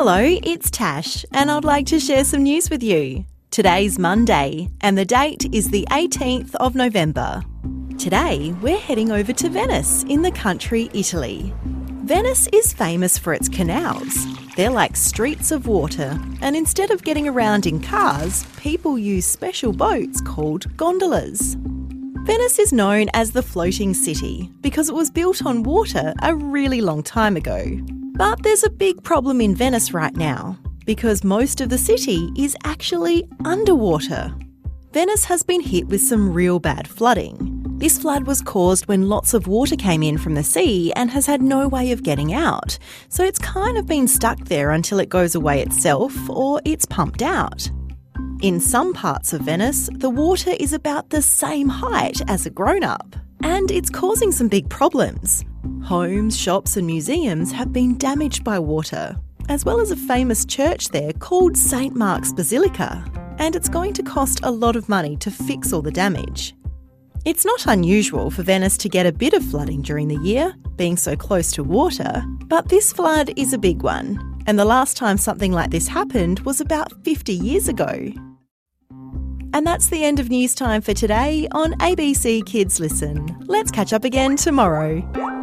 Hello, it's Tash, and I'd like to share some news with you. Today's Monday, and the date is the 18th of November. Today, we're heading over to Venice in the country Italy. Venice is famous for its canals. They're like streets of water, and instead of getting around in cars, people use special boats called gondolas. Venice is known as the floating city because it was built on water a really long time ago. But there's a big problem in Venice right now because most of the city is actually underwater. Venice has been hit with some real bad flooding. This flood was caused when lots of water came in from the sea and has had no way of getting out, so it's kind of been stuck there until it goes away itself or it's pumped out. In some parts of Venice, the water is about the same height as a grown up, and it's causing some big problems. Homes, shops, and museums have been damaged by water, as well as a famous church there called St. Mark's Basilica, and it's going to cost a lot of money to fix all the damage. It's not unusual for Venice to get a bit of flooding during the year, being so close to water, but this flood is a big one, and the last time something like this happened was about 50 years ago. And that's the end of news time for today on ABC Kids Listen. Let's catch up again tomorrow.